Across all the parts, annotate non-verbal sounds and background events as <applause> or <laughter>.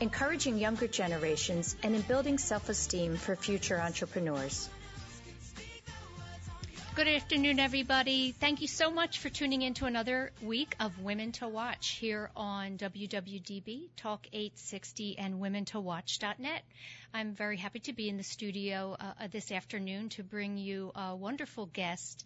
encouraging younger generations, and in building self-esteem for future entrepreneurs. Good afternoon, everybody. Thank you so much for tuning in to another week of Women to Watch here on WWDB, Talk 860, and WomenToWatch.net. I'm very happy to be in the studio uh, this afternoon to bring you a wonderful guest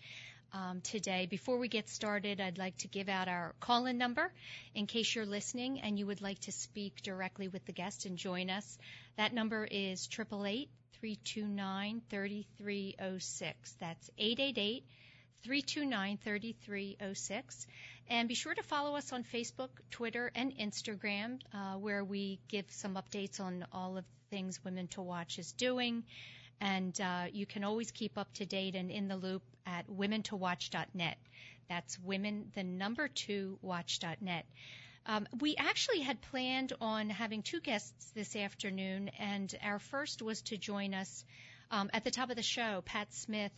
um, today. Before we get started, I'd like to give out our call in number in case you're listening and you would like to speak directly with the guest and join us. That number is 888 329 3306. That's 888 329 3306. And be sure to follow us on Facebook, Twitter, and Instagram, uh, where we give some updates on all of the things Women to Watch is doing. And uh, you can always keep up to date and in the loop at womentowatch.net. That's women, the number two, watch.net. Um, we actually had planned on having two guests this afternoon, and our first was to join us um, at the top of the show, Pat Smith.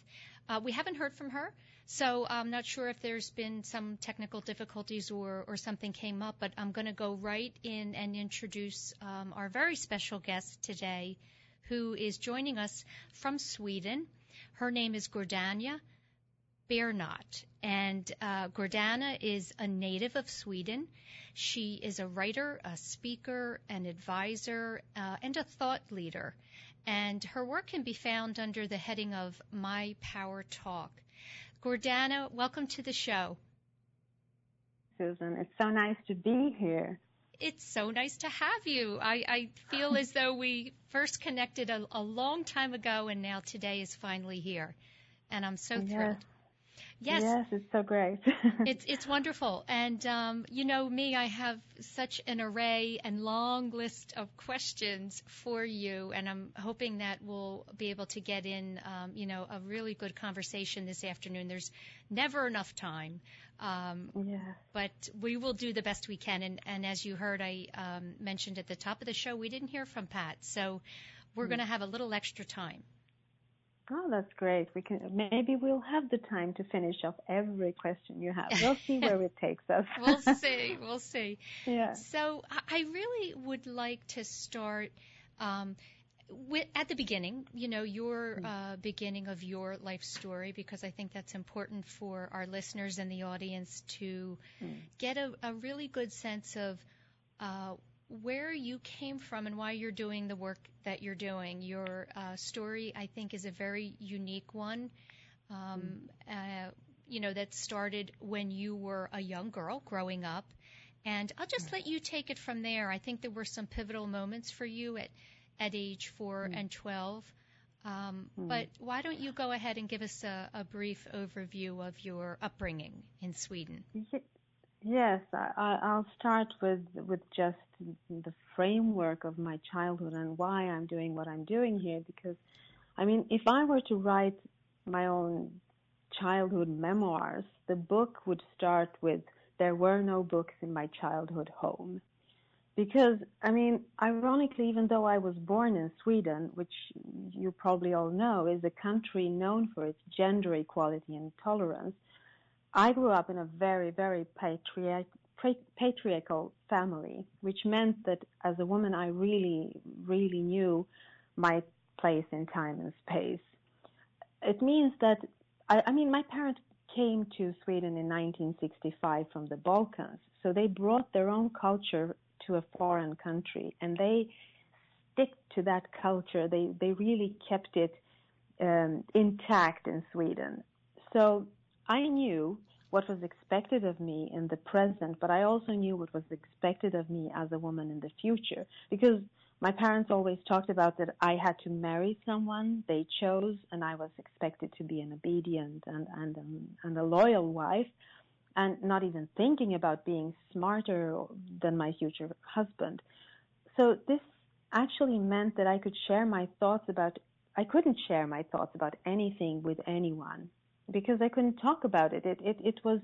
Uh, we haven't heard from her, so I'm not sure if there's been some technical difficulties or, or something came up, but I'm going to go right in and introduce um, our very special guest today, who is joining us from Sweden. Her name is Gordana Biernat, and uh, Gordana is a native of Sweden. She is a writer, a speaker, an advisor, uh, and a thought leader. And her work can be found under the heading of My Power Talk. Gordana, welcome to the show. Susan, it's so nice to be here it's so nice to have you. I, I feel as though we first connected a, a, long time ago, and now today is finally here, and I'm so thrilled. Yes. Yes, it's so great. <laughs> it's it's wonderful, and um, you know me, I have such an array and long list of questions for you, and I'm hoping that we'll be able to get in, um, you know, a really good conversation this afternoon. There's never enough time. Um, yeah. But we will do the best we can. And, and as you heard, I um, mentioned at the top of the show, we didn't hear from Pat, so we're mm. going to have a little extra time. Oh, that's great. We can maybe we'll have the time to finish off every question you have. We'll see where it takes us. <laughs> we'll see. We'll see. <laughs> Yeah. So I really would like to start. Um, with, at the beginning, you know, your mm. uh, beginning of your life story, because I think that's important for our listeners and the audience to mm. get a, a, really good sense of uh, where you came from and why you're doing the work that you're doing. Your uh, story, I think, is a very unique one. Um, mm. you know, that started when you were a young girl growing up. And I'll just let you take it from there. I think there were some pivotal moments for you at at age 4 mm. and 12. Um, mm. But why don't you go ahead and give us a, a, brief overview of your upbringing in Sweden? Yes, I, will start with with just the framework of my childhood and why I'm doing what I'm doing here. Because, I mean, if I were to write my own childhood memoirs, the book would start with "There were no books in my childhood home." Because, I mean, ironically, even though I was born in Sweden, which you probably all know is a country known for its gender equality and tolerance, I grew up in a very, very patriarch, patriarchal family, which meant that as a woman, I really, really knew my place in time and space. It means that, I, I mean, my parents came to Sweden in 1965 from the Balkans, so they brought their own culture to a foreign country and they stick to that culture. They they really kept it um, intact in Sweden. So I knew what was expected of me in the present, but I also knew what was expected of me as a woman in the future because my parents always talked about that I had to marry someone they chose, and I was expected to be an obedient and and um, and a loyal wife and not even thinking about being smarter than my future husband. So this actually meant that I could share my thoughts about, I couldn't share my thoughts about anything with anyone because I couldn't talk about it. It, it, it was,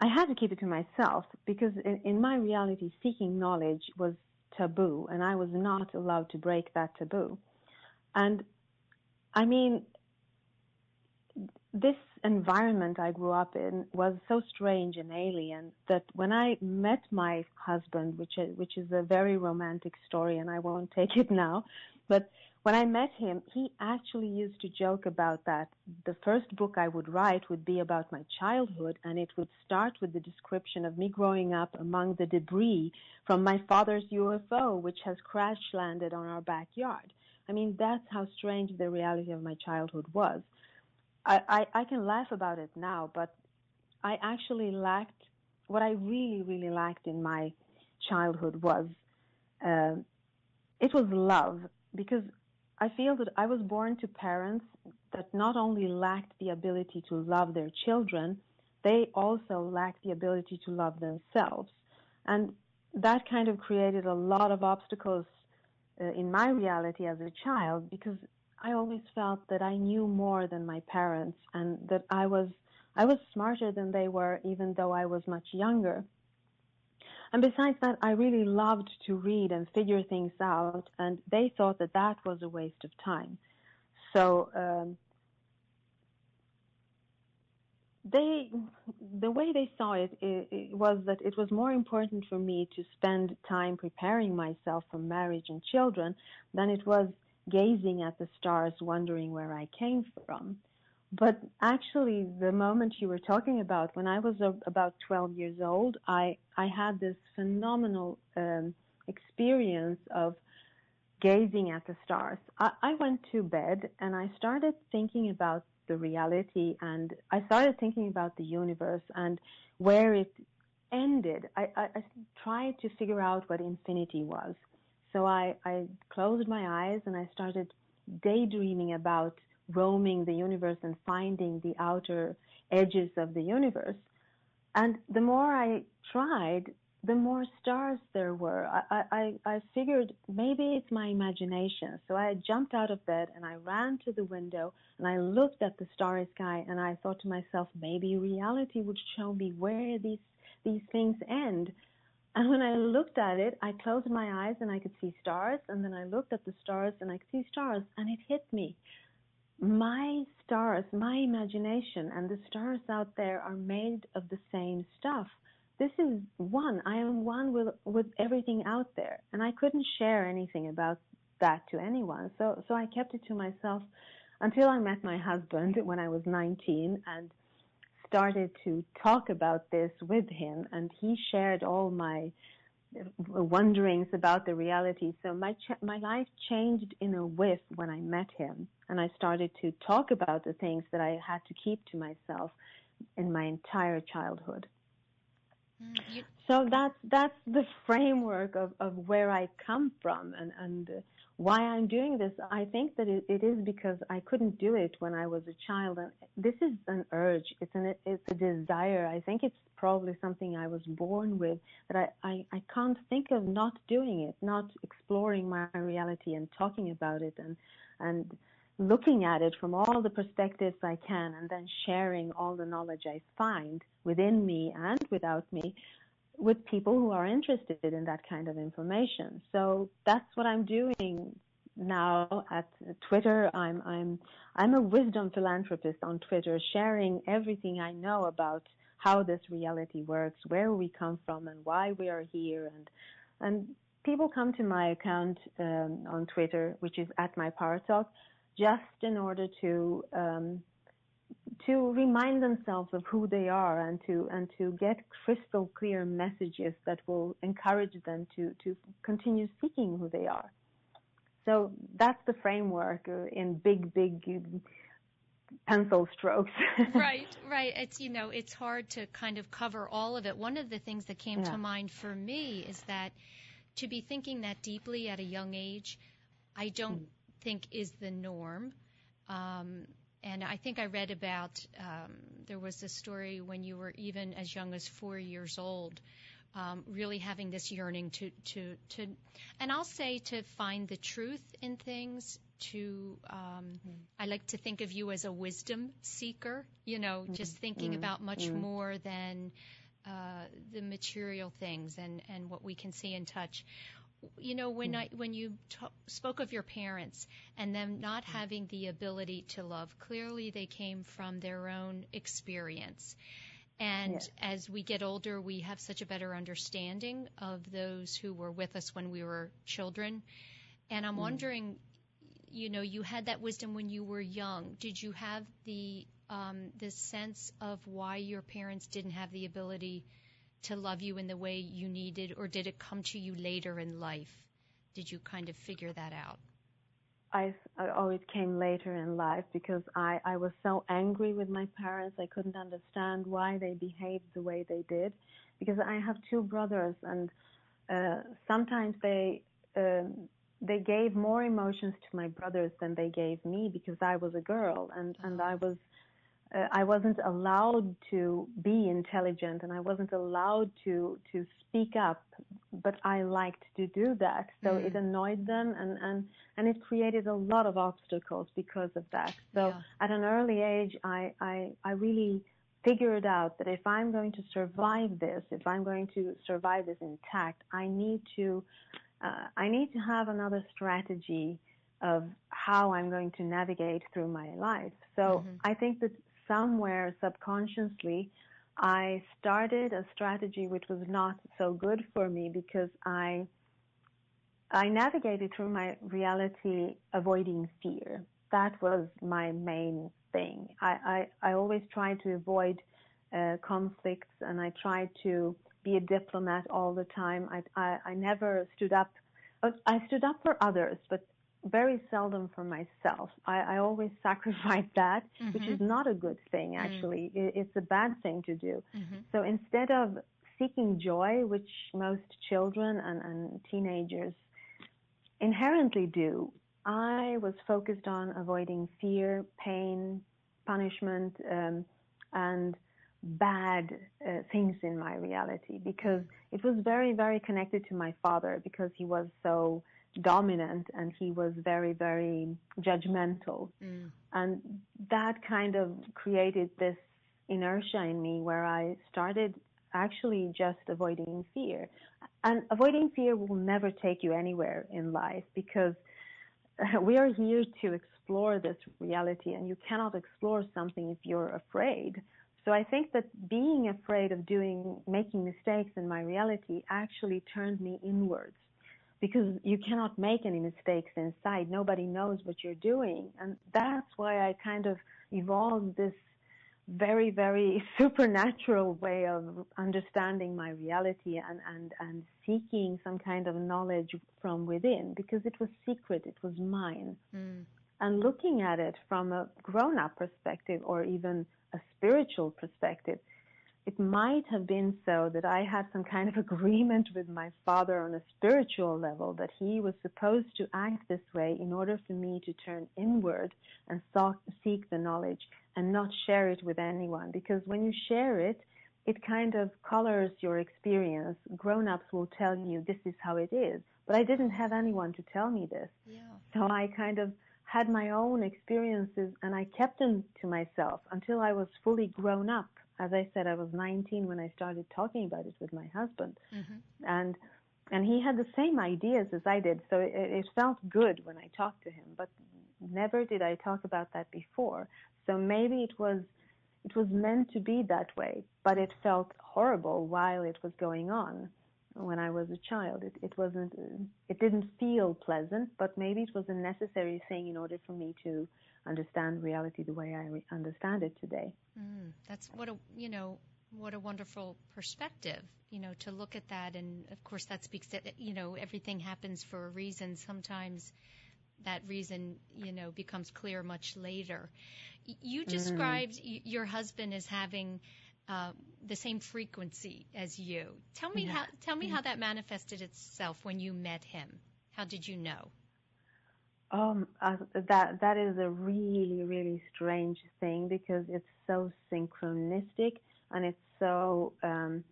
I had to keep it to myself because in, in my reality, seeking knowledge was taboo and I was not allowed to break that taboo. And I mean, this environment I grew up in was so strange and alien that when I met my husband, which which is a very romantic story, and I won't <laughs> take it now, but when I met him, he actually used to joke about that. The first book I would write would be about my childhood, and it would start with the description of me growing up among the debris from my father's UFO, which has crash landed on our backyard. I mean, that's how strange the reality of my childhood was. I, I, I can laugh about it now, but I actually lacked what I really, really lacked in my childhood was uh, it was love because I feel that I was born to parents that not only lacked the ability to love their children, they also lacked the ability to love themselves. And that kind of created a lot of obstacles uh, in my reality as a child because I always felt that I knew more than my parents and that I was I was smarter than they were even though I was much younger. And besides that, I really loved to read and figure things out, and they thought that that was a waste of time. So um, they, the way they saw it, it, it, was that it was more important for me to spend time preparing myself for marriage and children than it was gazing at the stars, wondering where I came from. But actually, the moment you were talking about, when I was about 12 years old, I, I had this phenomenal um, experience of gazing at the stars. I, I went to bed and I started thinking about the reality and I started thinking about the universe and where it ended. I, I, I tried to figure out what infinity was. So I, I closed my eyes and I started daydreaming about roaming the universe and finding the outer edges of the universe. And the more I tried, the more stars there were. I, I, I figured maybe it's my imagination. So I jumped out of bed and I ran to the window and I looked at the starry sky and I thought to myself, maybe reality would show me where these, these things end. And when I looked at it, I closed my eyes and I could see stars. And then I looked at the stars and I could see stars. And it hit me. My stars, my imagination, and the stars out there are made of the same stuff. This is one. I am one with with everything out there, and I couldn't share anything about that to anyone. So so I kept it to myself until I met my husband when I was 19, and started to talk about this with him, and he shared all my wonderings about the reality. So my ch- my life changed in a whiff when I met him, and I started to talk about the things that I had to keep to myself in my entire childhood. Mm, so that's that's the framework of, of where I come from and and why I'm doing this, I think that it, it is because I couldn't do it when I was a child. And this is an urge. It's an it's a desire. I think it's probably something I was born with that I, I, I can't think of not doing it, not exploring my reality and talking about it and and looking at it from all the perspectives I can and then sharing all the knowledge I find within me and without me with people who are interested in that kind of information. So that's what I'm doing now at Twitter. I'm I'm I'm a wisdom philanthropist on Twitter, sharing everything I know about how this reality works, where we come from, and why we are here. And and people come to my account um, on Twitter, which is at my power talk, just in order to um, to remind themselves of who they are and to and to get crystal clear messages that will encourage them to to continue seeking who they are. So that's the framework uh, in big big pencil strokes. <laughs> right, right. It's you know, it's hard to kind of cover all of it. One of the things that came yeah. to mind for me is that to be thinking that deeply at a young age, I don't mm. think is the norm. Um, and I think I read about um, there was a story when you were even as young as four years old, um, really having this yearning to to to, and I'll say to find the truth in things. To um, mm. I like to think of you as a wisdom seeker. You know, mm. just thinking mm. about much mm. more than uh, the material things and and what we can see and touch you know when hmm. I when you t- spoke of your parents and them not hmm. having the ability to love, clearly they came from their own experience. And yes. as we get older, we have such a better understanding of those who were with us when we were children. And I'm mm. wondering, you know, you had that wisdom when you were young. Did you have the um, the sense of why your parents didn't have the ability to love you in the way you needed, or did it come to you later in life? Did you kind of figure that out? I, I always came later in life because I, I was so angry with my parents. I couldn't understand why they behaved the way they did because I have two brothers and uh, sometimes they um, they gave more emotions to my brothers than they gave me because I was a girl and and I was uh, I wasn't allowed to be intelligent and I wasn't allowed to to speak up, but I liked to do that. So mm. it annoyed them and and and it created a lot of obstacles because of that. So yeah. at an early age, I I I really figured out that if I'm going to survive this, if I'm going to survive this intact, I need to uh, I need to have another strategy of how I'm going to navigate through my life. So mm-hmm. I think that somewhere subconsciously, I started a strategy which was not so good for me because I I navigated through my reality avoiding fear. That was my main thing. I, I, I always tried to avoid uh, conflicts and I tried to be a diplomat all the time. I, I, I never stood up. I stood up for others, but very seldom for myself. I, I always <laughs> sacrifice that, mm-hmm. which is mm-hmm. not a good thing, mm. actually. Mm. It, it's a bad thing to do. Mm-hmm. So instead of seeking joy, which most children and, and teenagers inherently do, I was focused on avoiding fear, pain, punishment, um, and bad uh, things in my reality because it was very, very connected to my father because he was so dominant and he was very, very judgmental. Mm. And that kind of created this inertia in me where I started actually just avoiding fear. And avoiding fear will never take you anywhere in life because <laughs> we are here to explore this reality and you cannot explore something if you're afraid. So I think that being afraid of doing, making mistakes in my reality actually turned me inwards because you cannot make any mistakes inside. Nobody knows what you're doing. And that's why I kind of evolved this very, very <laughs> supernatural way of understanding my reality and, and, and seeking some kind of knowledge from within because it was secret, it was mine. Mm. And looking at it from a grown up perspective or even a spiritual perspective, it might have been so that I had some kind of <laughs> agreement with my father on a spiritual level that he was supposed to act this way in order for me to turn inward and seek the knowledge and not share it with anyone. Because when you share it, it kind of colors your experience. Grown ups will tell you this is how it is. But I didn't have anyone to tell me this. Yeah. So I kind of had my own experiences and I kept them to myself until I was fully grown up. As I said, I was 19 when I started talking about it with my husband. Mm-hmm. And and he had the same ideas as I did, so it, it felt good when I talked to him. But never did I talk about that before. So maybe it was it was meant to be that way, but it felt horrible while it was going on when I was a child. It, it wasn't, it didn't feel pleasant, but maybe it was a necessary thing in order for me to understand reality the way I re- understand it today. Mm, that's what a, you know, what a wonderful perspective, you know, to look at that. And of course, that speaks that, you know, everything happens for a reason. Sometimes that reason, you know, becomes clear much later. You mm-hmm. described mm. your husband as having uh, the same frequency as you. Tell me yeah. how tell me how that manifested itself when you met him. How did you know? Um, uh, that that is a really really strange thing because it's so synchronistic and it's so um,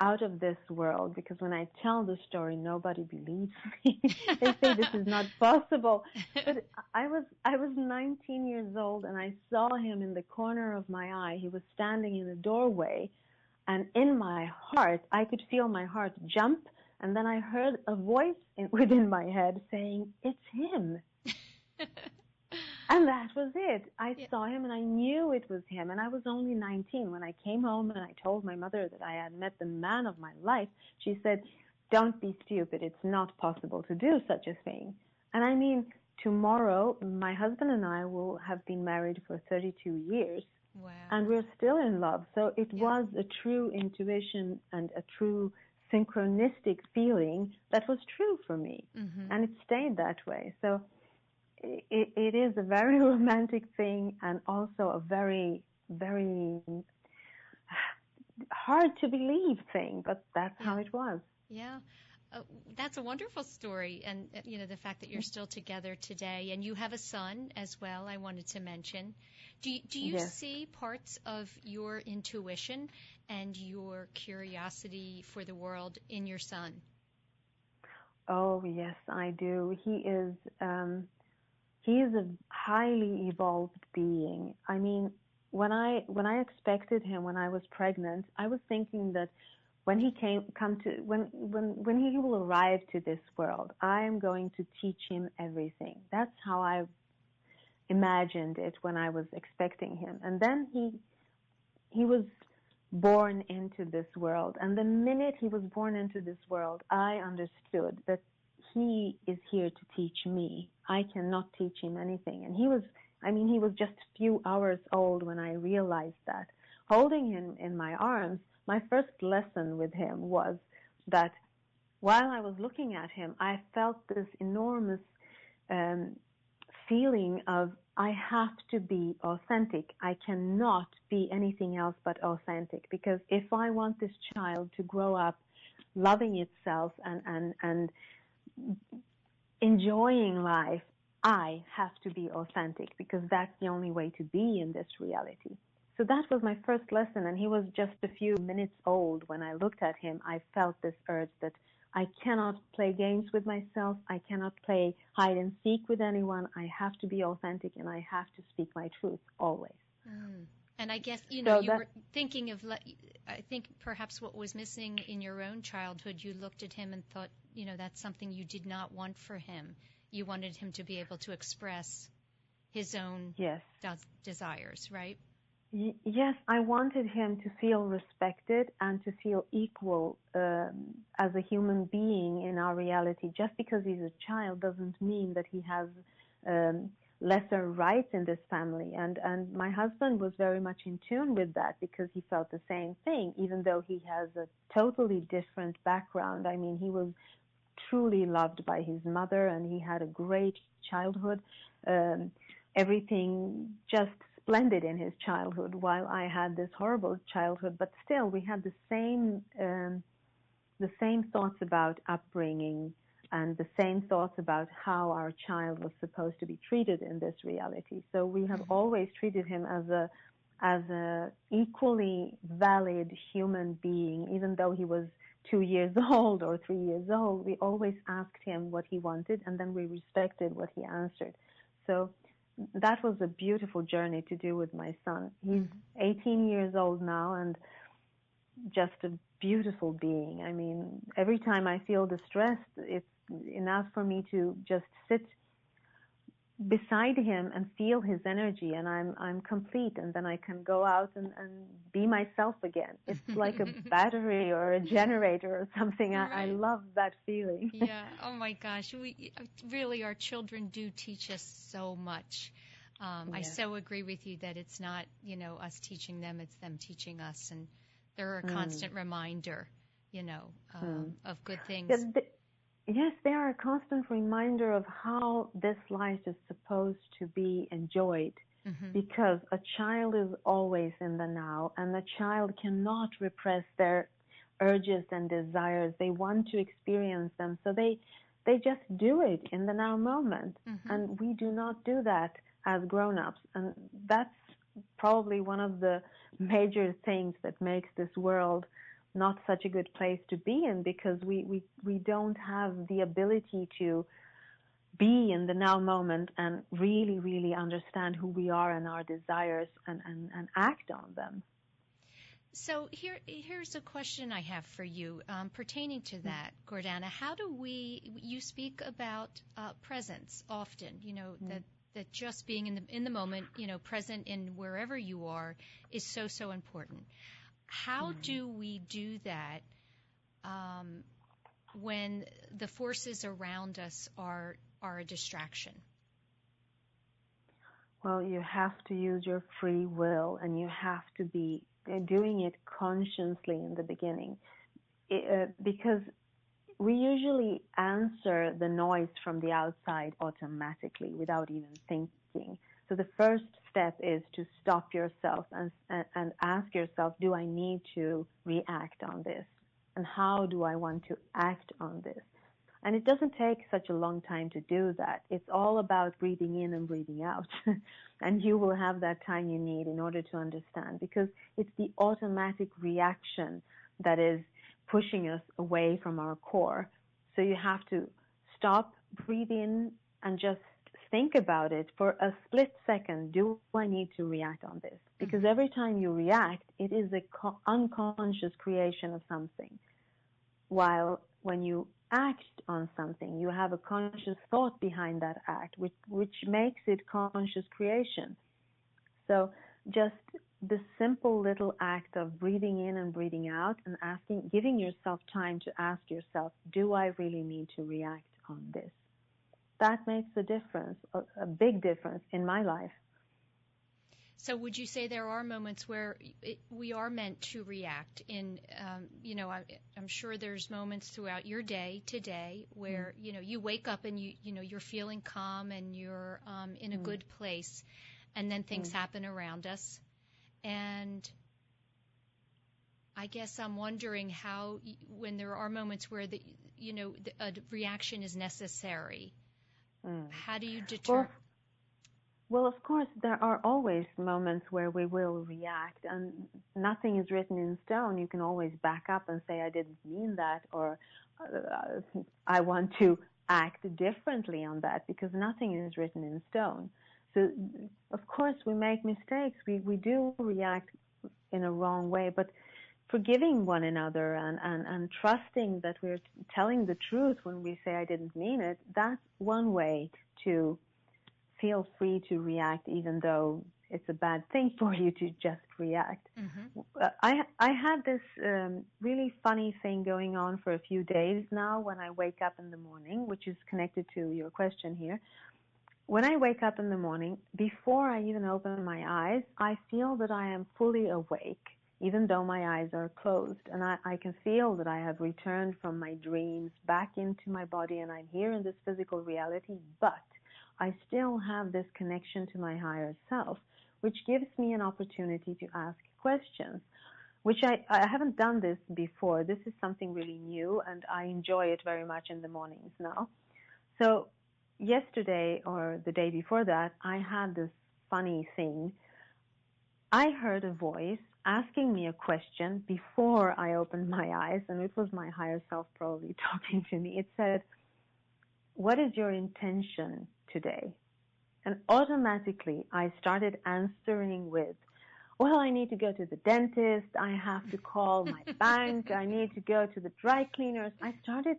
out of this world because when I tell the story, nobody believes me. <laughs> they say this is not possible. But I was I was 19 years old and I saw him in the corner of my eye. He was standing in the doorway, and in my heart, I could feel my heart jump. And then I heard a voice in, <laughs> within my head saying, "It's him." That was it. I yeah. saw him and I knew it was him. And I was only 19. When I came home and I told my mother that I had met the man of my life, she said, Don't be stupid. It's not possible to do such a thing. And I mean, tomorrow, my husband and I will have been married for 32 years. Wow. And we're still in love. So it yeah. was a true intuition and a true synchronistic feeling that was true for me. Mm-hmm. And it stayed that way. So it, it is a very <laughs> romantic thing and also a very, very <sighs> hard to believe thing, but that's how it was. Yeah. Uh, that's a wonderful story, and uh, you know the fact that you're still together today, and you have a son as well. I wanted to mention. Do you, do you yes. see parts of your intuition and your curiosity for the world in your son? Oh yes, I do. He is um, he is a highly evolved being. I mean, when I when I expected him when I was pregnant, I was thinking that when he came come to when when when he will arrive to this world, I am going to teach him everything. That's how I imagined it when I was expecting him. And then he he was born into this world. And the minute he was born into this world, I understood that he is here to teach me. I cannot teach him anything. And he was, I mean, he was just a few hours old when I realized that. Holding him in my arms, my first lesson with him was that while I was looking at him, I felt this enormous um, feeling of I have to be authentic. I cannot be anything else but authentic because if I want this child to grow up loving itself and and and enjoying life, I have to be authentic because that's the only way to be in this reality. So that was my first lesson, and he was just a few minutes old when I looked at him. I felt this urge that I cannot play games with myself. I cannot play hide and seek with anyone. I have to be authentic and I have to speak my truth always. Mm. And I guess, you know, so you were thinking of, I think perhaps what was missing in your own childhood, you looked at him and thought, you know, that's something you did not want for him. You wanted him to be able to express his own yes. desires, right? Y- yes, I wanted him to feel respected and to feel equal um, as a human being in our reality. Just because he's a child doesn't mean that he has um, lesser rights in this family. And, and my husband was very much in tune with that because he felt the same thing, even though he has a totally different background. I mean, he was truly loved by his mother and he had a great childhood. Um, everything just splendid in his childhood while I had this horrible childhood, but still we had the same um, the same thoughts about upbringing and the same thoughts about how our child was supposed to be treated in this reality. So we have mm-hmm. always treated him as a as a equally valid human being, even though he was two years <laughs> old or three years old. We always asked him what he wanted, and then we respected what he answered. So that was a beautiful journey to do with my son. He's mm-hmm. 18 years old now, and just a beautiful being. I mean, every time I feel distressed, it's enough for me to just sit beside him and feel his energy and I'm I'm complete and then I can go out and, and be myself again. It's <laughs> like a battery or a generator or something. Right. I, I love that feeling. <laughs> yeah. Oh my gosh. We really our children do teach us so much. Um, yeah. I so agree with you that it's not, you know, us teaching them, it's them teaching us and they're a mm. constant reminder, you know, um, mm. of good things. The, yes, they are a constant reminder of how this life is supposed to be enjoyed. Mm-hmm. Because a child is always in the now, and the child cannot repress their urges and desires. They want to experience them, so they they just do it in the now moment, mm-hmm. and we do not do that as grown-ups, and that's probably one of the major things that makes this world not such a good place to be in because we, we, we don't have the ability to be in the now moment and really, really understand who we are and our desires and, and, and act on them. So here, here's a question I have for you um, pertaining to that, Gordana. How do we? You speak about uh, presence often. You know mm. that that just being in the in the moment, you know, present in wherever you are, is so so important. How mm-hmm. do we do that um, when the forces around us are are a distraction? Well, you have to use your free will, and you have to be doing it consciously in the beginning, it, uh, because we usually answer the noise from the outside automatically without even thinking. So the first step is to stop yourself and, and, ask yourself, do I need to react on this? And how do I want to act on this? And it doesn't take such a long time to do that. It's all about breathing in and breathing out. <laughs> and you will have that time you need in order to understand because it's the automatic reaction that is pushing us away from our core. So you have to stop, breathe in, and just think about it for a split second. Do I need to react on this? Because mm-hmm. every time you react, it is an co- unconscious creation of something. While when you act on something, you have a conscious thought behind that act, which, which makes it conscious creation. So just the simple little act of breathing in and breathing out and asking, giving yourself time to ask yourself, do I really need to react on this? That makes a difference, a, big difference in my life. So, would you say there are moments where it, we are meant to react? In, um, you know, I, am sure there's moments throughout your day today where mm. you know you wake up and you you know you're feeling calm and you're um, in a mm. good place, and then things mm. happen around us, and I guess I'm wondering how, when there are moments where the, you know, the, a reaction is necessary, mm. how do you determine? Well, well, of course, there are always moments where we will react, and nothing is written in stone. You can always back up and say, I didn't mean that, or uh, I want to act differently on that, because nothing is written in stone. So, of course, we make mistakes. We, we do react in a wrong way, but forgiving one another and, and, and trusting that we're telling the truth when we say I didn't mean it, that's one way to feel free to react even though it's a bad thing <laughs> for you to just react. Mm-hmm. Uh, I I had this um, really funny thing going on for a few days now when I wake up in the morning, which is connected to your question here when I wake up in the morning, before I even open my eyes, I feel that I am fully awake, even though my eyes are closed. And I, I, can feel that I have returned from my dreams back into my body and I'm here in this physical reality, but I still have this connection to my higher self, which gives me an opportunity to ask questions, which I, I haven't done this before. This is something really new and I enjoy it very much in the mornings now. So yesterday or the day before that, I had this funny thing. I heard a voice asking me a question before I opened my eyes, and it was my higher self probably <laughs> talking to me. It said, What is your intention today? And automatically I started answering with, well, I need to go to the dentist. I have to call my <laughs> bank. I need to go to the dry cleaners. I started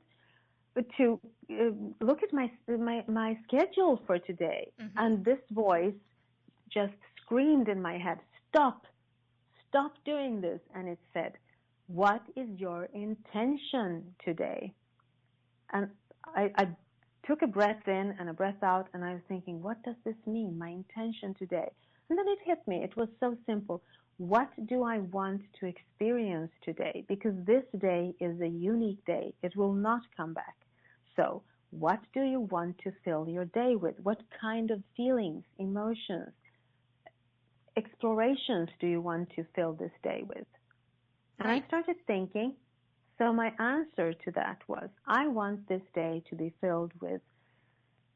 to uh, look at my my my schedule for today, mm-hmm. and this voice just screamed in my head, "Stop! Stop doing this!" And it said, "What is your intention today?" And I, I took a breath in and a breath out, and I was thinking, "What does this mean? My intention today?" And then it hit me. It was so simple. What do I want to experience today? Because this day is a unique day. It will not come back. So, what do you want to fill your day with? What kind of feelings, emotions, explorations do you want to fill this day with? And I started thinking, so my answer to that was, I want this day to be filled with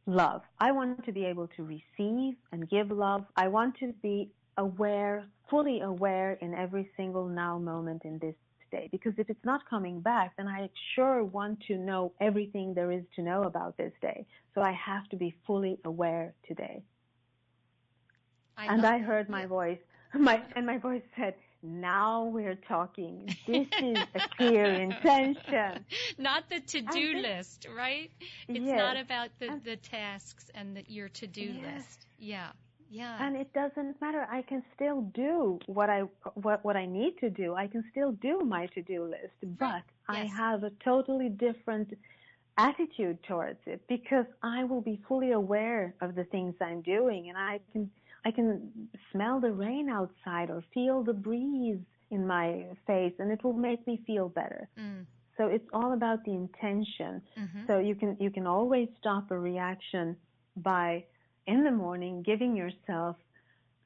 love. I want to be able to receive and give love. I want to be aware, fully aware in every single now moment in this day because if it's not coming back, then I sure want to know everything there is to know about this day. So I have to be fully aware today. I and I heard my voice, <laughs> my, and my voice said, now we're talking. This is a clear <laughs> intention. Not the to-do list, right? It's yes. not about the, the tasks and the, your to-do yes. list. Yeah. Yeah. And it doesn't matter. I can still do what I what what I need to do. I can still do my to-do list, but I have a totally different attitude towards it because I will be fully aware of the things I'm doing and I can I can smell the rain outside or feel the breeze in my face and it will make me feel better. Mm. So it's all about the intention. Mm-hmm. So you can you can always stop a reaction by in the morning giving yourself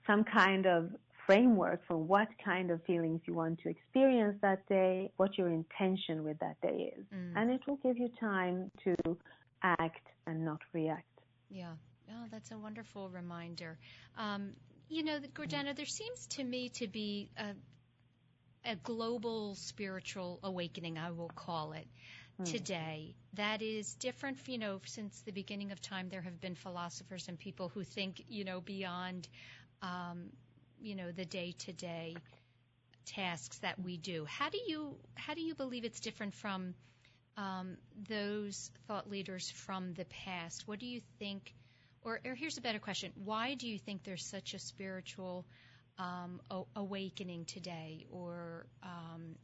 some kind of framework for what kind of feelings you want to experience that day, what your intention with that day is. Mm. And it will give you time to act and not react. Yeah. Oh, that's a wonderful reminder. Um, you know, Gordana, there seems to me to be a, a global spiritual awakening, I will call it, mm. today that is different. You know, since the beginning of time, there have been philosophers and people who think, you know, beyond, um, you know, the day to day tasks that we do. How do you how do you believe it's different from um, those thought leaders from the past? What do you think? Or, or here's a better question: Why do you think there's such a spiritual um, awakening today, or um,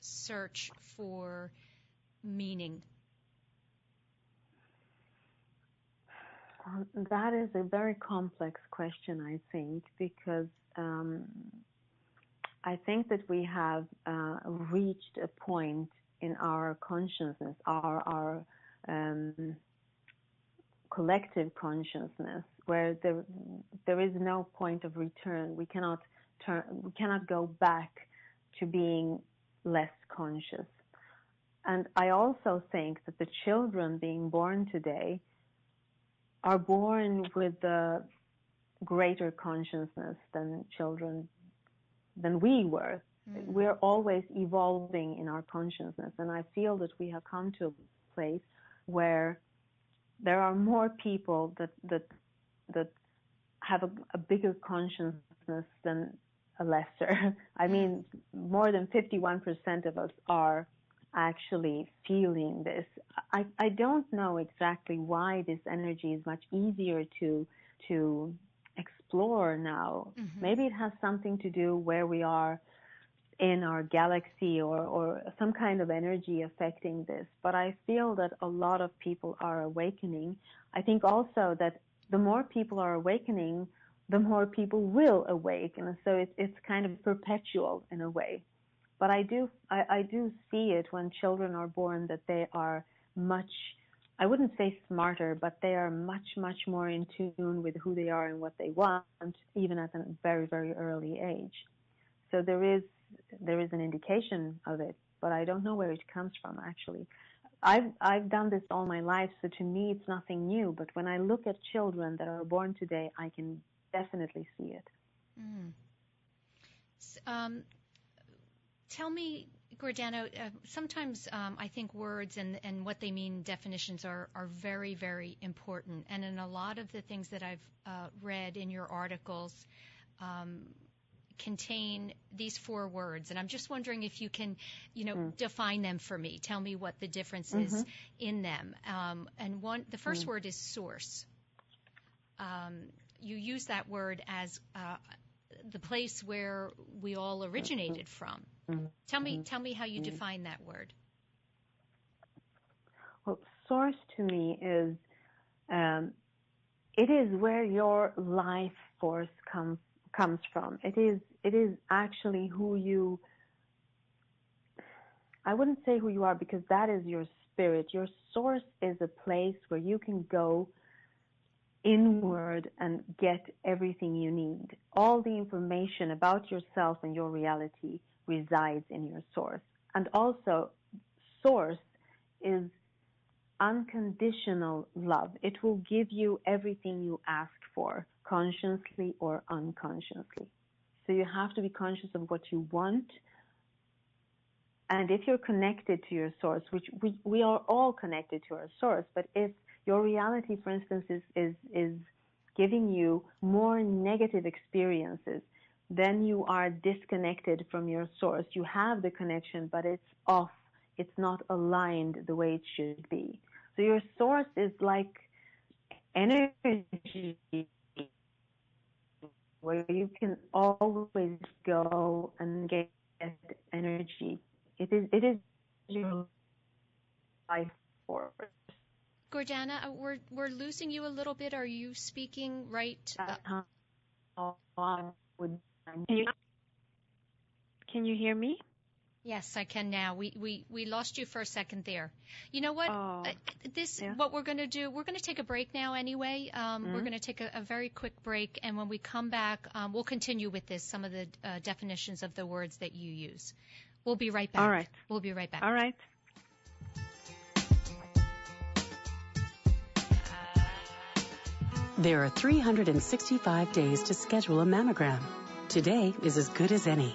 search for meaning? that is a very complex question, I think, because um, I think that we have uh, reached a point in our consciousness, our our um, collective consciousness, where there there is no point of return. We cannot turn, we cannot go back to being less conscious. And I also think that the children being born today are born with a greater consciousness than children than we were. Mm. We're always evolving in our consciousness, and I feel that we have come to a place where there are more people that that that have a, a bigger consciousness than a lesser. <laughs> I mean, more than 51% of us are actually feeling this. I, I don't know exactly why this energy is much easier to to explore now. Mm-hmm. Maybe it has something to do where we are in our galaxy or, or some kind of energy affecting this. But I feel that a lot of people are awakening. I think also that the more people are awakening, the more people will awaken. So it's, it's kind of perpetual in a way. But I do, I, I do see it when children are born that they are much I wouldn't say smarter, but they are much, much more in tune with who they are and what they want, even at a very, very early age. So there is there is an indication of it, but I don't know where it comes from actually. I've I've done this all my life, so to me it's nothing new. But when I look at children that are born today, I can definitely see it. Mm. Um, tell me, Gordano. uh, sometimes um, I think words and, and what they mean, definitions are, are very, very important. And in a lot of the things that I've uh, read in your articles, um, contain these four words and i'm just wondering if you can you know mm. define them for me tell me what the difference mm-hmm. is in them um, and one the first mm. word is source um, you use that word as uh, the place where we all originated from. Tell me, tell me how you define that word. Well, source to me is um, it is where your life force comes comes from. It is it is actually who you. I wouldn't say who you are because that is your spirit. Your source is a place where you can go inward and get everything you need. All the information about yourself and your reality resides in your source. And also, source is unconditional love. It will give you everything you ask for, consciously or unconsciously. So you have to be conscious of what you want. And if you're connected to your source, which we, we are all connected to our source, but if your reality, for instance, is, is, is giving you more negative experiences, then you are disconnected from your source. You have the connection, but it's off. It's not aligned the way it should be. So your source is like energy where you can always go and get energy. It is, it is your life force. Gordana, uh, we're we're losing you a little bit. Are you speaking right? Uh, can you, can you hear me? Yes, I can now. We we we lost you for a second there. You know what? Oh, uh, this yeah. what we're going to do. We're going to take a break now anyway. Um, mm-hmm. We're going to take a, a, very quick break, and when we come back, um, we'll continue with this. Some of the uh, definitions of the words that you use. We'll be right back. All right. We'll be right back. All right. There are 365 days to schedule a mammogram. Today is as good as any.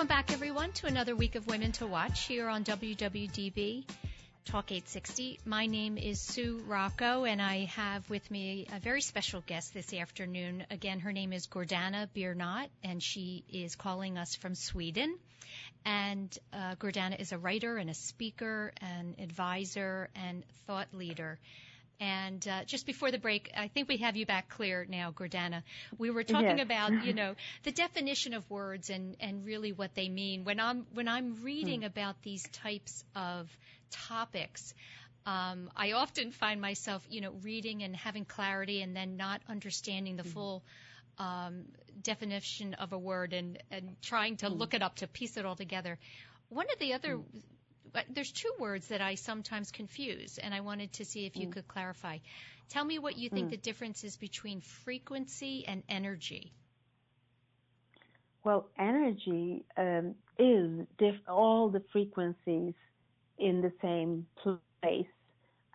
Welcome back, everyone, to another week of Women to Watch here on WWDB Talk 860. My name is Sue Rocco, and I have with me a very special guest this afternoon. Again, her name is Gordana Biernat, and she is calling us from Sweden. And uh, Gordana is a writer and a speaker, and advisor, and thought leader. And uh, just before the break, I think we have you back clear now, Gordana. We were talking yes. about, you <laughs> know, the definition of words and, and really what they mean. When I'm when I'm reading hmm. about these types of topics, um, I often find myself, you know, reading and having clarity and then not understanding the hmm. full um, definition of a word and, and trying to hmm. look it up to piece it all together. One of the other there's two words that I sometimes confuse, and I wanted to see if you mm. could clarify. Tell me what you think mm. the difference is between frequency and energy. Well, energy um, is diff- all the frequencies in the same place,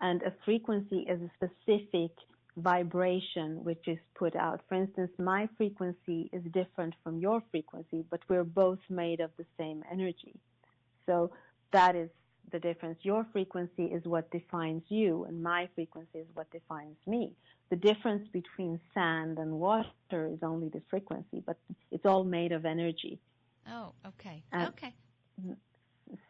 and a frequency is a specific vibration which is put out. For instance, my frequency is different from your frequency, but we're both made of the same energy. So that is the difference. Your frequency is what defines you, and my frequency is what defines me. The difference between sand and water is only the frequency, but it's all made of energy. Oh, okay. And okay.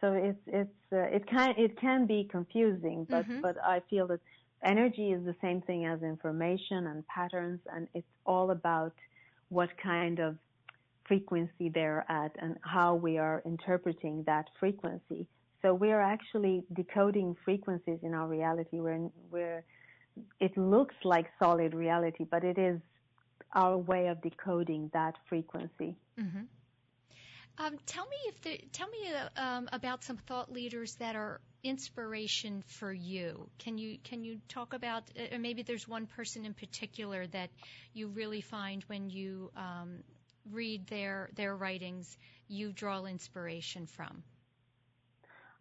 So it's it's uh, it can it can be confusing, but mm-hmm. but I feel that energy is the same thing as information and patterns, and it's all about what kind of frequency they're at and how we are interpreting that frequency. So we're actually decoding frequencies in our reality where, where it looks like solid reality, but it is our way of decoding that frequency. Mm-hmm. Um, tell me if the, tell me uh, um, about some thought leaders that are inspiration for you. Can you can you talk about uh, maybe there's one person in particular that you really find when you um, read their their writings you draw inspiration from?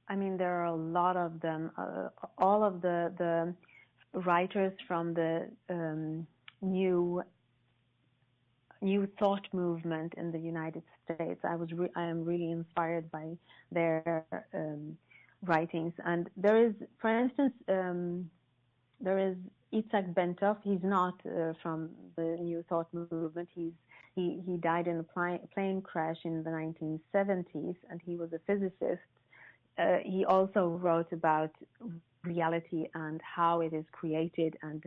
I mean, there are a lot of them. Uh, all of the the writers from the um, new new thought movement in the United States. I was re- I am really inspired by their um, writings. And there is, for instance, um, there is Itzhak Bentov. He's not uh, from the New Thought movement. He's he he died in a pl- plane crash in the 1970s, and he was a physicist uh, he also wrote about reality and how it is created and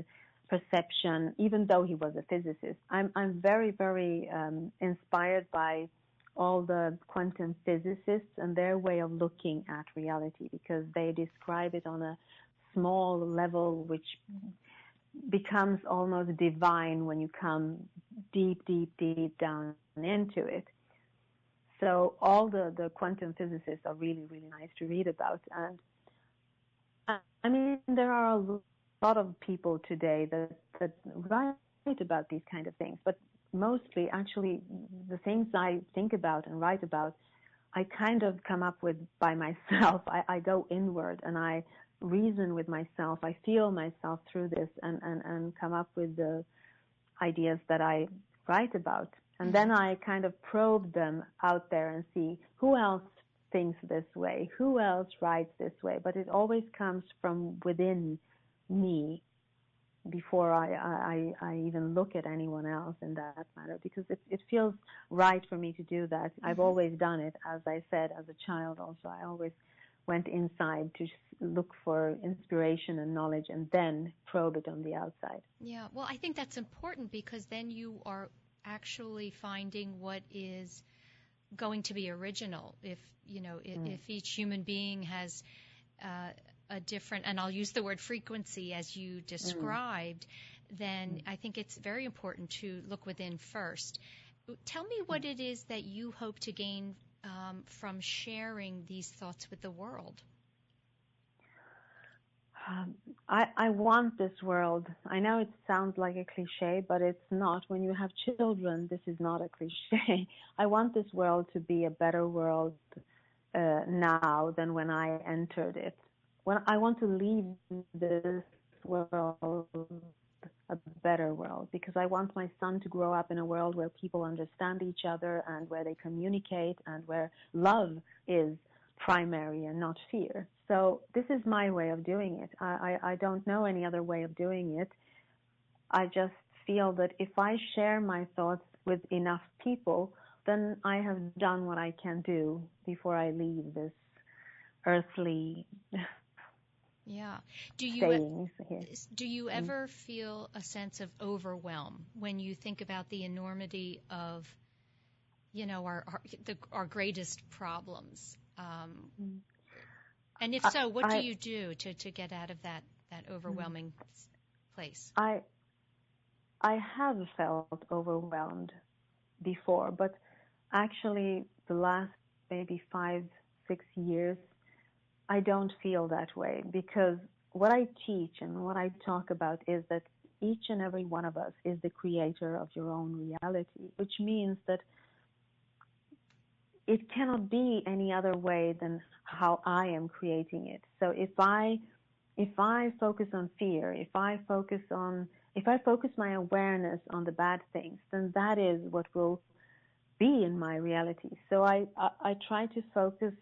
perception, even though he was a physicist. I'm, I'm very, very um, inspired by all the quantum physicists and their way of looking at reality because they describe it on a small level which becomes almost divine when you come deep, deep, deep down into it. So all the, the quantum physicists are really, really nice to read about. And I mean, there are a lot of people today that, that write about these kind of things, but mostly actually the things I think about and write about, I kind of come up with by <laughs> myself. I, I go inward and I reason with myself. I feel myself through this and, and, and come up with the ideas that I write about. And then I kind of probe them out there and see who else thinks this way, who else writes this way. But it always comes from within me before I, I, I even look at anyone else in that matter because it, it feels right for me to do that. Mm-hmm. I've always done it, as I said, as a child also. I always went inside to look for inspiration and knowledge and then probe it on the outside. Yeah, well, I think that's important because then you are actually finding what is going to be original. If you know, if, mm. if each human being has uh, a different, and I'll use the word frequency as you described, mm. then mm. I think it's very important to look within first. Tell me what mm. it is that you hope to gain um, from sharing these thoughts with the world. Um, I, I want this world. I know it sounds like a cliche, but it's not. When you have children, this is not a cliche. <laughs> I want this world to be a better world uh, now than when I entered it. When I want to leave this world a better world because I want my son to grow up in a world where people understand each other and where they communicate and where love is primary and not fear. So this is my way of doing it. I, I, I don't know any other way of doing it. I just feel that if I share my thoughts with enough people, then I have done what I can do before I leave this earthly yeah do you do you mm. ever mm. feel a sense of overwhelm when you think about the enormity of you know our our, the, our greatest problems um, mm. And if so, what I, do you do to, to get out of that, that overwhelming place? I I have felt overwhelmed before, but actually the last maybe five, six years, I don't feel that way because what I teach and what I talk about is that each and every one of us is the creator of your own reality, which means that it cannot be any other way than how I am creating it. So if I if I focus on fear, if I focus on if I focus my awareness on the bad things, then that is what will be in my reality. So I, I, I try to focus,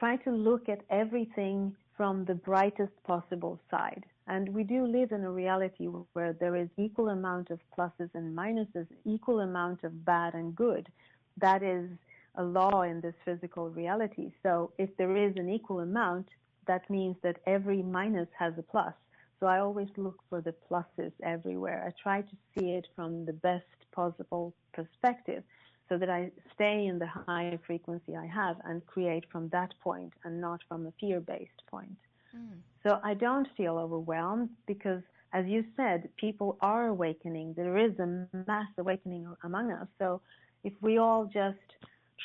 try to look at everything from the brightest possible side. And we do live in a reality where there is equal amount of pluses and minuses, equal amount of bad and good. That is a law in this physical reality. So if there is an equal amount, that means that every minus has a plus. So I always look for the pluses everywhere. I try to see it from the best possible perspective so that I stay in the high frequency I have and create from that point and not from a fear based point. Mm. So I don't feel overwhelmed because as you said, people are awakening. There is a mass awakening among us. So if we all just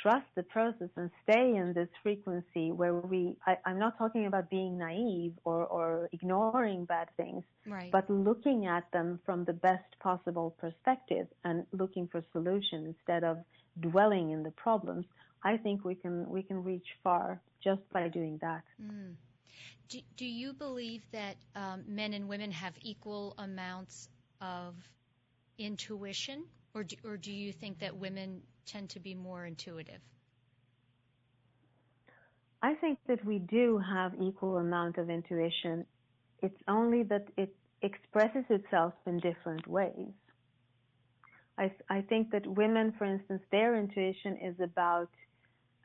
trust the process and stay in this frequency where we, I, am not talking about being naive or, or ignoring bad things, right. but looking at them from the best possible perspective and looking for solutions instead of dwelling in the problems, I think we can, we can reach far just by doing that. Mm. Do, do, you believe that um, men and women have equal amounts of intuition, or do, or do you think that women tend to be more intuitive? I think that we do have equal amount of intuition. It's only that it expresses itself in different ways. I, I think that women, for instance, their intuition is about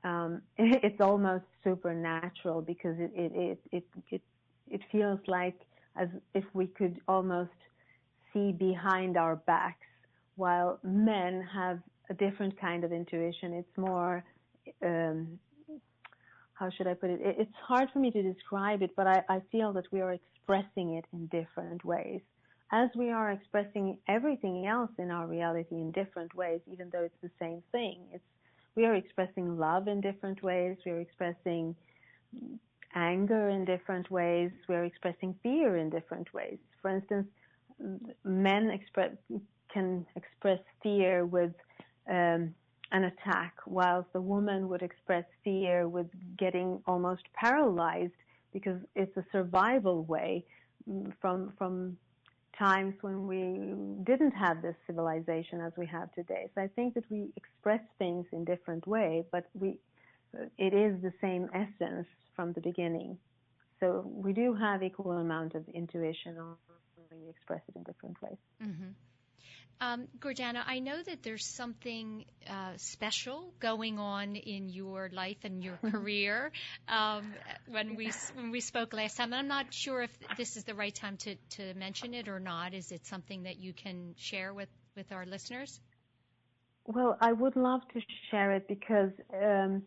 um, <laughs> it's almost supernatural because it, it it, it it it feels like as if we could almost see behind our backs, while men have a different kind of intuition. It's more, um, how should I put it? It's hard for me to describe it, but I, I feel that we are expressing it in different ways. As we are expressing everything else in our reality in different ways, even though it's the same thing, it's we are expressing love in different ways. We are expressing anger in different ways. We are expressing fear in different ways. For instance, men express can express fear with um, an attack, whilst the woman would express fear with getting almost paralyzed because it's a survival way mm, from from times when we didn't have this civilization as we have today. So I think that we express things in different way, but we it is the same essence from the beginning. So we do have equal amount of intuition, only we express it in different ways. Mm-hmm. Um, Gordana, I know that there's something uh, special going on in your life and your <laughs> career. Um, when we when we spoke last time, I'm not sure if this is the right time to, to mention it or not. Is it something that you can share with, with our listeners? Well, I would love to share it because um,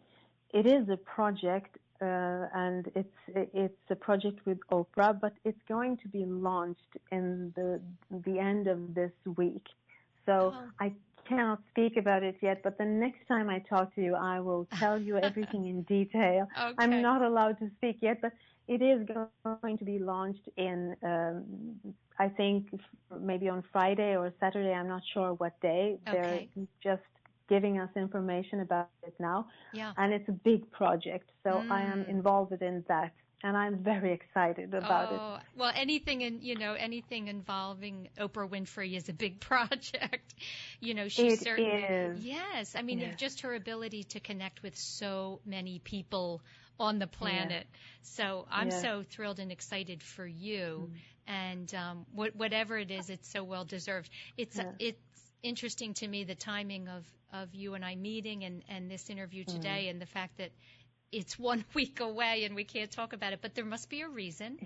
it is a project uh, and it's it's a project with Oprah, but it's going to be launched in the the end of this week. So oh. I cannot speak about it yet, but the next time I talk to you, I will tell you <laughs> everything in detail. Okay. I'm not allowed to speak yet, but it is going to be launched in, um, I think, maybe on Friday or Saturday. I'm not sure what day. Okay. They're just giving us information about it now. Yeah. And it's a big project, so mm. I am involved in that and I'm very excited about oh, it. Well, anything in you know anything involving Oprah Winfrey is a big <laughs> project. you know, she's it certainly is. yes. I mean, yes. just her ability to connect with so many people on the planet. Yes. So I'm yes. so thrilled and excited for you. Mm. And um, wh- whatever it is, it's so well deserved. It's it's interesting to me the timing of of you and I meeting and and this interview today, mm. and the fact that it's one <laughs> week away and we can't talk about it, but there must be a reason.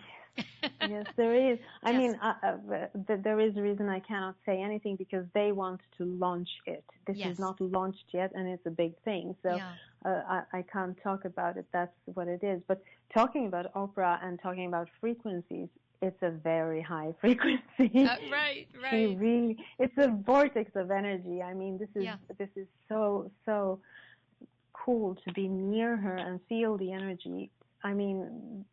yes, <laughs> there is. I yes. mean, uh, uh, there is a reason I cannot say anything because they want to launch it. This yes. is not launched yet, and it's a big thing. So yeah. uh, I, I can't talk about it. That's what it is. But talking about Oprah and talking about frequencies, it's a very high <laughs> frequency. Uh, right, right. She really, it's a vortex of energy. I mean, this is yeah. this is so so cool to be near her and feel the energy. I mean,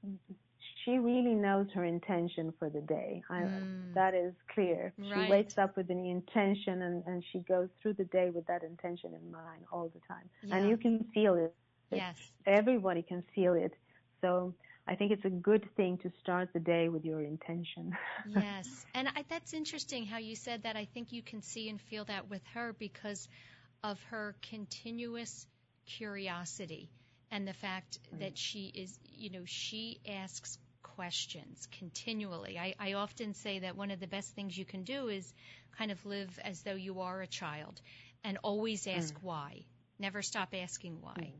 she really knows her intention for the day. I, mm. That is clear. Right. She wakes up with an intention and, and she goes through the day with that intention in mind all the time. Yeah. And you can feel it. Yes. Everybody can feel it. So I think it's a good thing to start the day with your intention. <laughs> yes. And I, that's interesting how you said that. I think you can see and feel that with her because of her continuous curiosity and the fact mm. that she is, you know, she asks questions continually. I, I often say that one of the best things you can do is kind of live as though you are a child and always ask mm. why. Never stop asking why. Mm.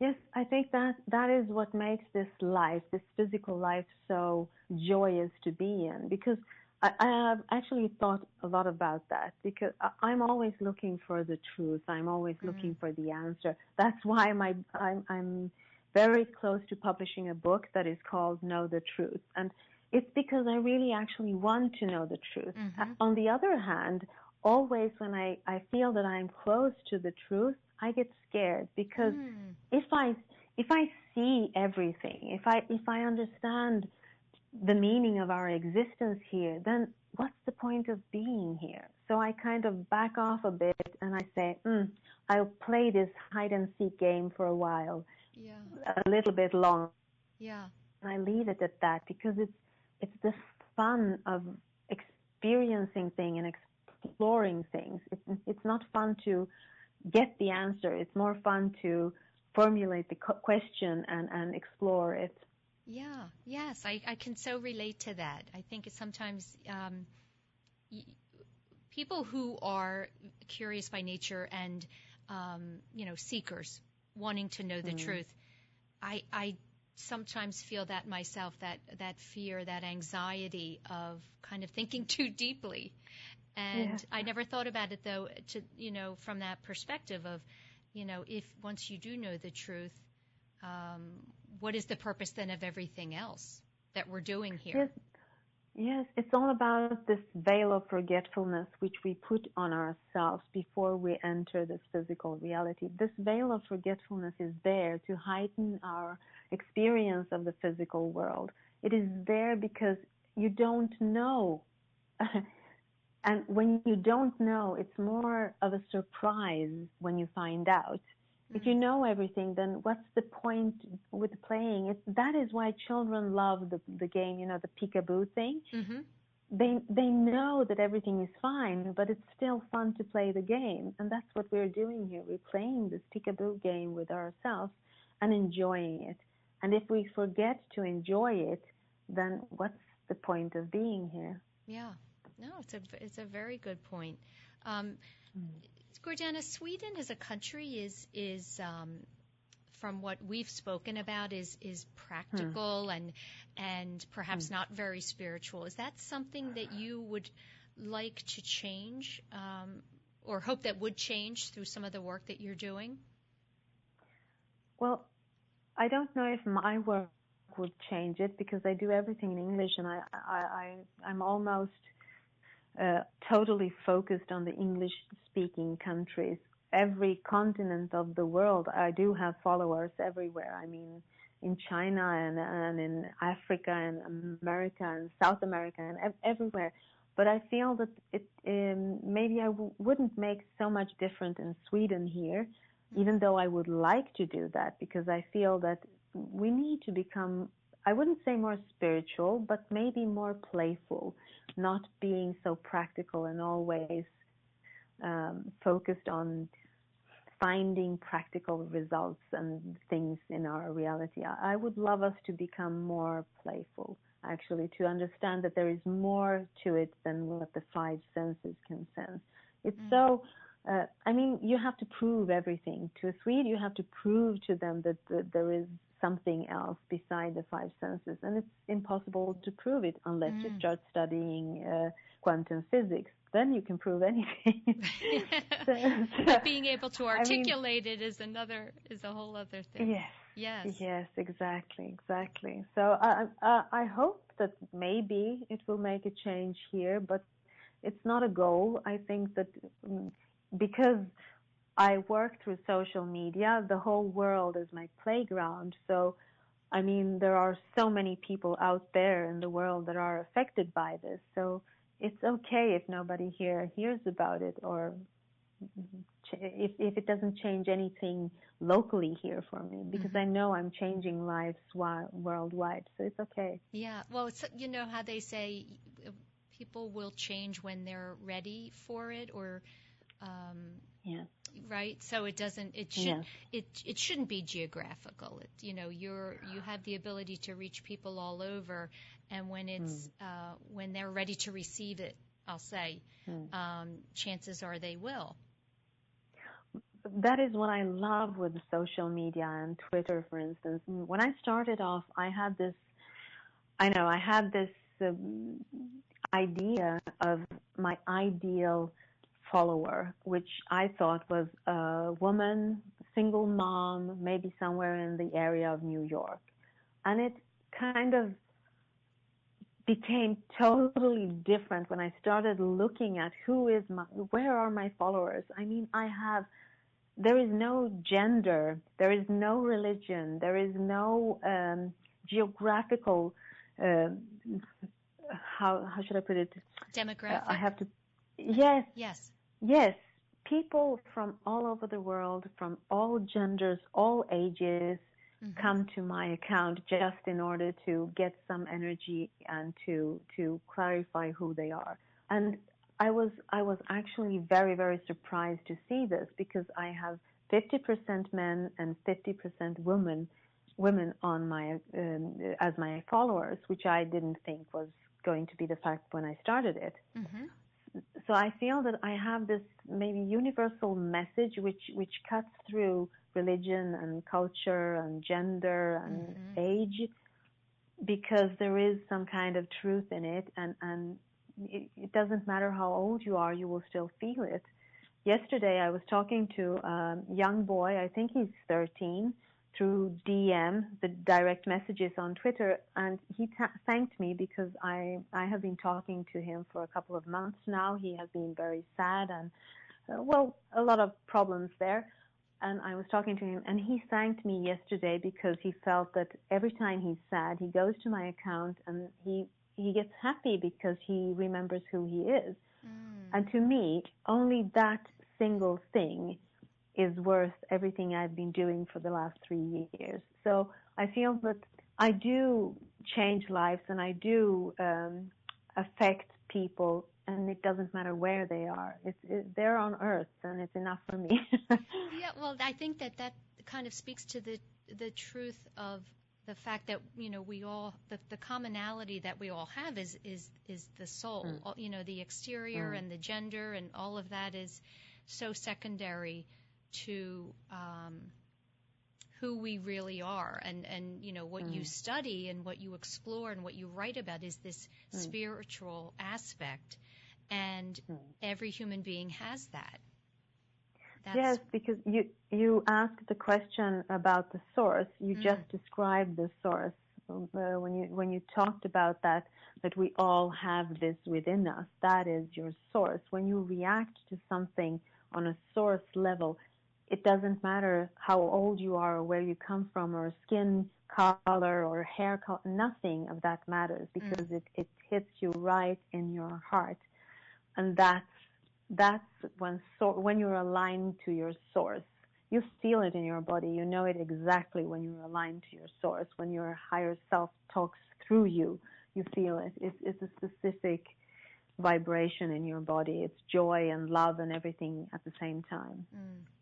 Yes, I think that that is what makes this life, this physical life, so joyous to be in. Because I, I have actually thought a lot about that. Because I, am always looking for the truth. I'm always mm-hmm. looking for the answer. That's why my I'm, I'm very close to publishing a book that is called Know the Truth, and it's because I really actually want to know the truth. Mm-hmm. On the other hand, always when I I feel that I'm close to the truth, I get scared because mm. if I if I see everything, if I if I understand the meaning of our existence here, then what's the point of being here? So I kind of back off a bit and I say, mm, I'll play this hide and seek game for a while, yeah. a little bit long. Yeah. And I leave it at that because it's it's the fun of experiencing things and exploring things. It's it's not fun to get the answer. It's more fun to formulate the question and, and explore it. Yeah, yes, I, I can so relate to that. I think sometimes um, y- people who are curious by nature and um, you know seekers, wanting to know the mm. truth. I I sometimes feel that myself that that fear, that anxiety of kind of thinking <laughs> too deeply and yeah. I never thought about it though, to you know, from that perspective of, you know, if once you do know the truth, um, what is the purpose then of everything else that we're doing here? Yes. Yes, it's all about this veil of forgetfulness which we put on ourselves before we enter this physical reality. This veil of forgetfulness is there to heighten our experience of the physical world. It is there because you don't know. <laughs> And when you don't know, it's more of a surprise when you find out. If you mm-hmm. know everything, then what's the point with playing? It, that is why children love the the game. You know, the peekaboo thing. Mm-hmm. They they know that everything is fine, but it's still fun to play the game, and that's what we're doing here. We're playing this peekaboo game with ourselves and enjoying it. And if we forget to enjoy it, then what's the point of being here? Yeah. No, it's a it's a very good point. Um, Gordana, Sweden as a country is is um, from what we've spoken about is is practical hmm. and and perhaps hmm. not very spiritual. Is that something that you would like to change um, or hope that would change through some of the work that you're doing? Well, I don't know if my work would change it because I do everything in English and I I, I I'm almost uh, totally focused on the English speaking countries. Every continent of the world, I do have followers everywhere. I mean, in China and, and in Africa and America and South America and ev- everywhere. But I feel that it um, maybe I w- wouldn't make so much difference in Sweden here, even though I would like to do that because I feel that we need to become I wouldn't say more spiritual, but maybe more playful, not being so practical and always um, focused on finding practical results and things in our reality. I would love us to become more playful, actually, to understand that there is more to it than what the five senses can sense. It's mm. so, uh, I mean, you have to prove everything. To a Swede, you have to prove to them that, that there is something else beside the five senses, and it's impossible to prove it unless mm. you start studying uh, quantum physics. Then you can prove anything. <laughs> so, <laughs> so, but being able to articulate I mean, it is another is a whole other thing. Yes. Yes. Yes. Exactly. Exactly. So I I, I hope that maybe it will make a change here, but it's not a goal. I think that um, because I work through social media. The whole world is my playground. So I mean, there are so many people out there in the world that are affected by this. So it's okay if nobody here hears about it or if if it doesn't change anything locally here for me because mm-hmm. I know I'm changing lives worldwide so it's okay. Yeah, well, you know how they say people will change when they're ready for it or um yeah right so it doesn't it should it it shouldn't be geographical it you know you're you have the ability to reach people all over and when it's mm. uh when they're ready to receive it i'll say mm. um chances are they will that is what I love with social media and Twitter, for instance. When I started off, I had this, I know, I had this um, idea of my ideal follower, which I thought was a woman, single mom, maybe somewhere in the area of New York. And it kind of became totally different when I started looking at who is my, where are my followers? I mean, I have, there is no gender, there is no religion, there is no um, geographical, uh, how, how should I put it? Demographic. Uh, I have to, yes. Yes. Yes, people from all over the world, from all genders, all ages, mm-hmm. come to my account just in order to get some energy and to to clarify who they are. And I was I was actually very very surprised to see this because I have 50% men and 50% women women on my um, as my followers, which I didn't think was going to be the fact when I started it. Mm-hmm so I feel that I have this maybe universal message which which cuts through religion and culture and gender and mm-hmm. age because there is some kind of truth in it and and it, it doesn't matter how old you are you will still feel it yesterday I was talking to a young boy I think he's 13 through DM, the direct messages on Twitter, and he ta- thanked me because I I have been talking to him for a couple of months now. He has been very sad and uh, well, a lot of problems there. And I was talking to him, and he thanked me yesterday because he felt that every time he's sad, he goes to my account and he he gets happy because he remembers who he is. Mm. And to me, only that single thing is worth everything I've been doing for the last three years. So I feel that I do change lives and I do um, affect people, and it doesn't matter where they are. It's it, they're on Earth, and it's enough for me. <laughs> yeah, well, I think that that kind of speaks to the the truth of the fact that you know we all the, the commonality that we all have is is is the soul. Mm. You know, the exterior mm. and the gender and all of that is so secondary to um, who we really are and and you know what mm. you study and what you explore and what you write about is this mm. spiritual aspect and mm. every human being has that That's yes because you you asked the question about the source you mm. just described the source uh, when you when you talked about that that we all have this within us that is your source when you react to something on a source level it doesn't matter how old you are or where you come from or skin color or hair color, nothing of that matters mm. because mm. it, it hits you right in your heart. And that's, that's when, so, when you're aligned to your source. You feel it in your body. You know it exactly when you're aligned to your source. When your higher self talks through you, you feel it. It's, it's a specific vibration in your body. It's joy and love and everything at the same time. Mm.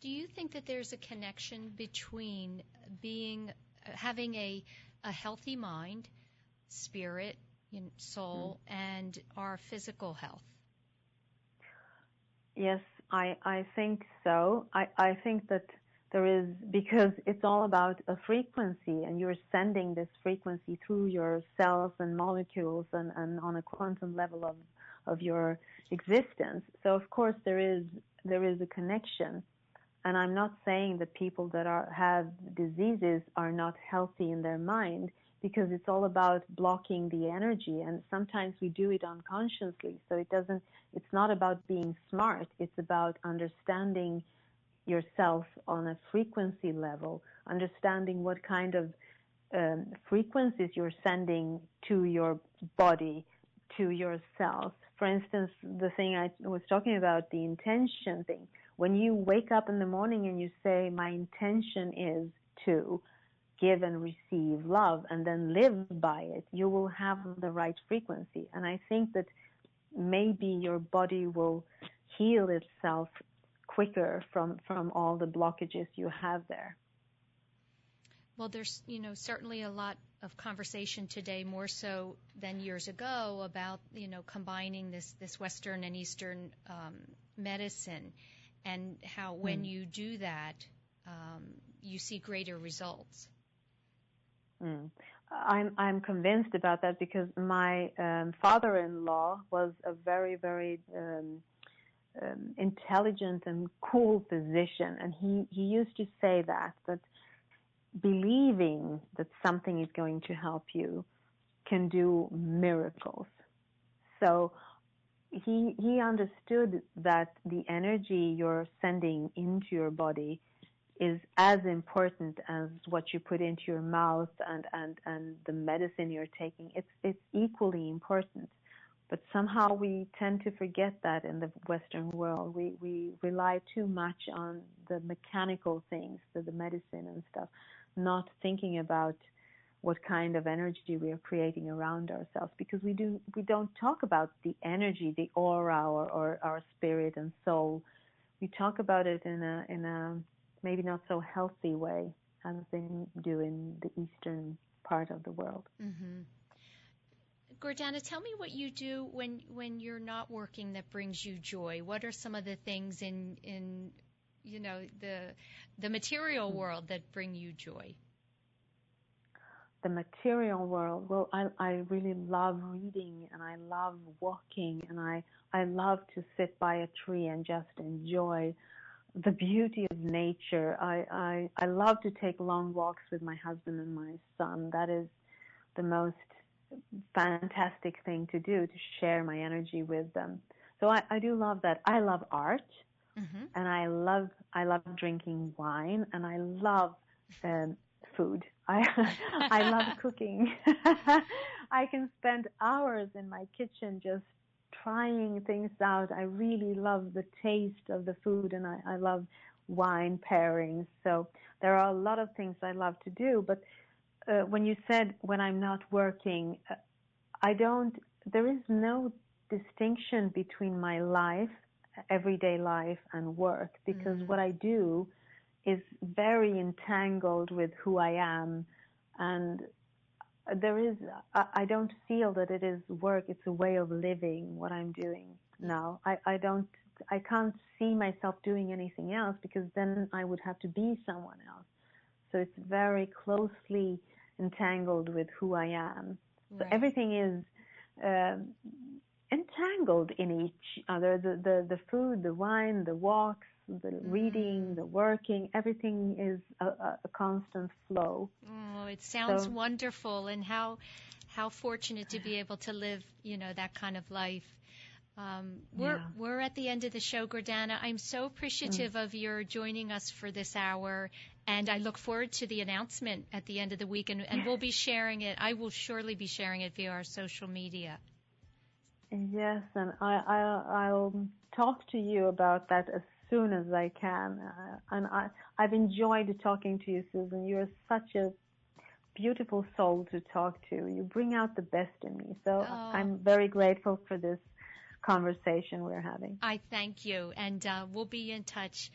Do you think that there's a connection between being having a a healthy mind, spirit, soul, mm. and our physical health? Yes, I I think so. I I think that there is because it's all about a frequency and you're sending this frequency through your cells and molecules and, and on a quantum level of of your existence. So of course there is there is a connection. And I'm not saying that people that are, have diseases are not healthy in their mind because it's all about blocking the energy and sometimes we do it unconsciously. So it doesn't, it's not about being smart. It's about understanding yourself on a frequency level, understanding what kind of um, frequencies you're sending to your body, to yourself. For instance, the thing I was talking about, the intention thing. When you wake up in the morning and you say, My intention is to give and receive love and then live by it, you will have the right frequency. And I think that maybe your body will heal itself quicker from, from all the blockages you have there. Well, there's, you know, certainly a lot of conversation today, more so than years ago, about, you know, combining this, this Western and Eastern um, medicine and how when mm. you do that, um, you see greater results. Mm. I'm I'm convinced about that because my um, father-in-law was a very very um, um, intelligent and cool physician, and he he used to say that that believing that something is going to help you can do miracles. So he he understood that the energy you're sending into your body is as important as what you put into your mouth and, and, and the medicine you're taking. It's, it's equally important. But somehow we tend to forget that in the Western world. We, we rely too much on the mechanical things, the, the medicine and stuff, not thinking about what kind of energy we are creating around ourselves because we do we don't talk about the energy, the aura or, or our spirit and soul. We talk about it in a in a maybe not so healthy way as they do in the eastern part of the world. Mm-hmm. Gordana, tell me what you do when when you're not working that brings you joy. What are some of the things in in you know the the material world that bring you joy? The material world. Well, I I really love reading and I love walking and I I love to sit by a tree and just enjoy the beauty of nature. I, I, I love to take long walks with my husband and my son. That is the most fantastic thing to do, to share my energy with them. So I, I do love that. I love art mm-hmm. and I love, I love drinking wine and I love um, food. I, <laughs> I love cooking. <laughs> I can spend hours in my kitchen just trying things out. I really love the taste of the food and I, I love wine pairings. So there are a lot of things I love to do. But uh, when you said when I'm not working, uh, I don't, there is no distinction between my life, everyday life, and work because mm-hmm. what I do is very entangled with who I am. And there is I, don't feel that it is work it's a way of living what i'm doing now. I i don't i can't see myself doing anything else because then i would have to be someone else. So it's very closely entangled with who i am. Right. so everything is um, entangled in each other. The, the the food the wine the walks the reading, the working, everything is a, a constant flow. Oh, it sounds so, wonderful, and how how fortunate to be able to live, you know, that kind of life. Um, we're yeah. we're at the end of the show, Gordana. I'm so appreciative mm. of your joining us for this hour, and I look forward to the announcement at the end of the week, and, and we'll be <laughs> sharing it. I will surely be sharing it via our social media. Yes, and I, I I'll talk to you about that as soon as I can. Uh, and I, I've enjoyed talking to you, Susan. You're such a beautiful soul to talk to. You bring out the best in me. So oh. I'm very grateful for this conversation we're having. I thank you, and uh, we'll be in touch.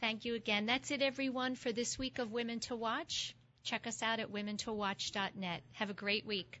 Thank you again. That's it, everyone, for this week of Women to Watch. Check us out at womentowatch.net. Have a great week.